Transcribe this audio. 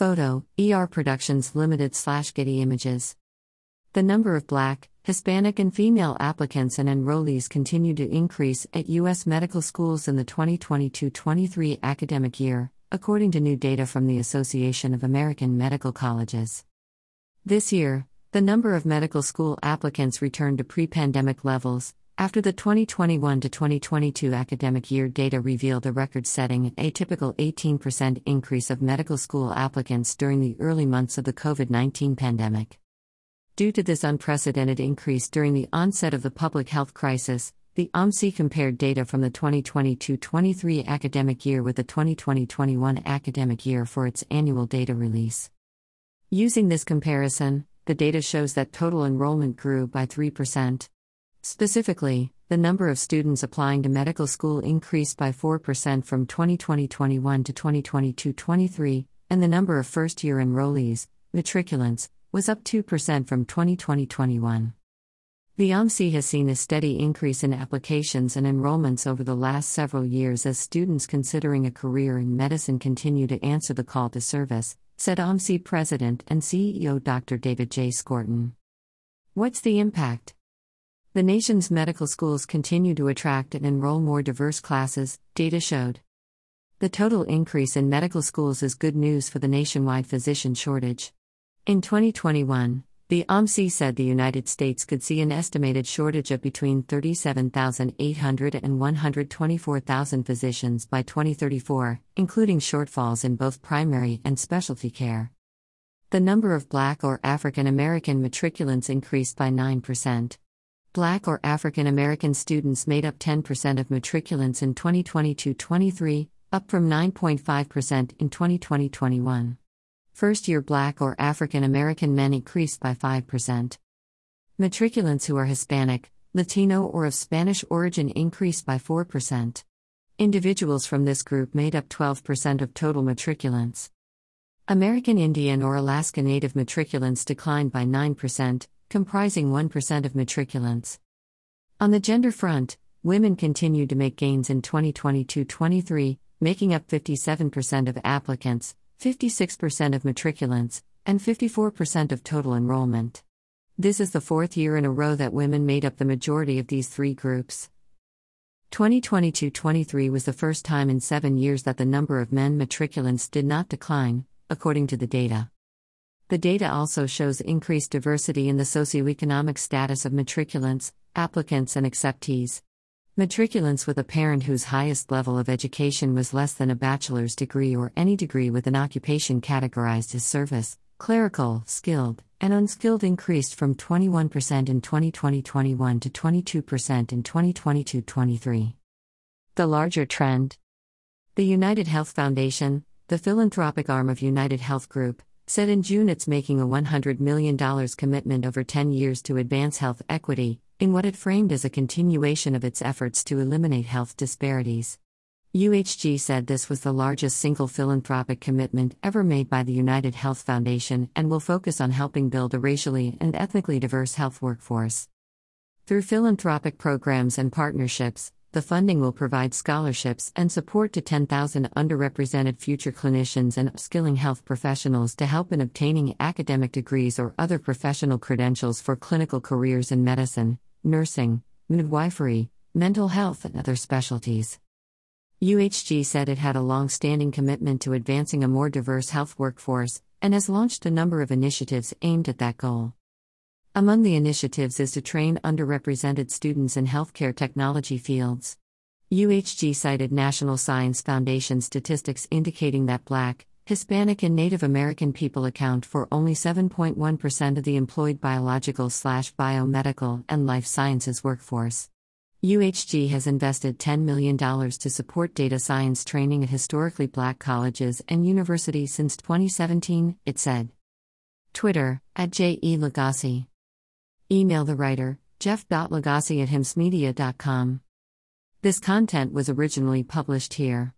Photo, ER Productions Limited slash Getty Images. The number of Black, Hispanic, and female applicants and enrollees continue to increase at U.S. medical schools in the 2022 23 academic year, according to new data from the Association of American Medical Colleges. This year, the number of medical school applicants returned to pre pandemic levels, after the 2021 to 2022 academic year data revealed a record setting atypical 18% increase of medical school applicants during the early months of the COVID 19 pandemic. Due to this unprecedented increase during the onset of the public health crisis, the AAMC compared data from the 2022 23 academic year with the 2020 21 academic year for its annual data release. Using this comparison, the data shows that total enrollment grew by 3%. Specifically, the number of students applying to medical school increased by 4% from 2020 21 to 2022 23, and the number of first year enrollees, matriculants, was up 2% from 2020 21. The AAMC has seen a steady increase in applications and enrollments over the last several years as students considering a career in medicine continue to answer the call to service, said AAMC President and CEO Dr. David J. Skorton. What's the impact? The nation's medical schools continue to attract and enroll more diverse classes, data showed. The total increase in medical schools is good news for the nationwide physician shortage. In 2021, the AAMC said the United States could see an estimated shortage of between 37,800 and 124,000 physicians by 2034, including shortfalls in both primary and specialty care. The number of Black or African American matriculants increased by 9%. Black or African American students made up 10% of matriculants in 2022 23, up from 9.5% in 2020 21. First year Black or African American men increased by 5%. Matriculants who are Hispanic, Latino, or of Spanish origin increased by 4%. Individuals from this group made up 12% of total matriculants. American Indian or Alaska Native matriculants declined by 9%, comprising 1% of matriculants. On the gender front, women continued to make gains in 2022 23, making up 57% of applicants, 56% of matriculants, and 54% of total enrollment. This is the fourth year in a row that women made up the majority of these three groups. 2022 23 was the first time in seven years that the number of men matriculants did not decline, according to the data. The data also shows increased diversity in the socioeconomic status of matriculants, applicants, and acceptees. Matriculants with a parent whose highest level of education was less than a bachelor's degree or any degree with an occupation categorized as service, clerical, skilled, and unskilled increased from 21% in 2020 21 to 22% in 2022 23. The larger trend The United Health Foundation, the philanthropic arm of United Health Group, said in June it's making a $100 million commitment over 10 years to advance health equity, in what it framed as a continuation of its efforts to eliminate health disparities. UHG said this was the largest single philanthropic commitment ever made by the United Health Foundation and will focus on helping build a racially and ethnically diverse health workforce. Through philanthropic programs and partnerships, the funding will provide scholarships and support to 10,000 underrepresented future clinicians and upskilling health professionals to help in obtaining academic degrees or other professional credentials for clinical careers in medicine, nursing, midwifery, mental health, and other specialties. UHG said it had a long standing commitment to advancing a more diverse health workforce and has launched a number of initiatives aimed at that goal. Among the initiatives is to train underrepresented students in healthcare technology fields. UHG cited National Science Foundation statistics indicating that Black, Hispanic, and Native American people account for only 7.1% of the employed biological slash biomedical and life sciences workforce. UHG has invested $10 million to support data science training at historically black colleges and universities since 2017, it said. Twitter, at J.E. Lagasse. Email the writer, jeff.lagasse at himssmedia.com. This content was originally published here.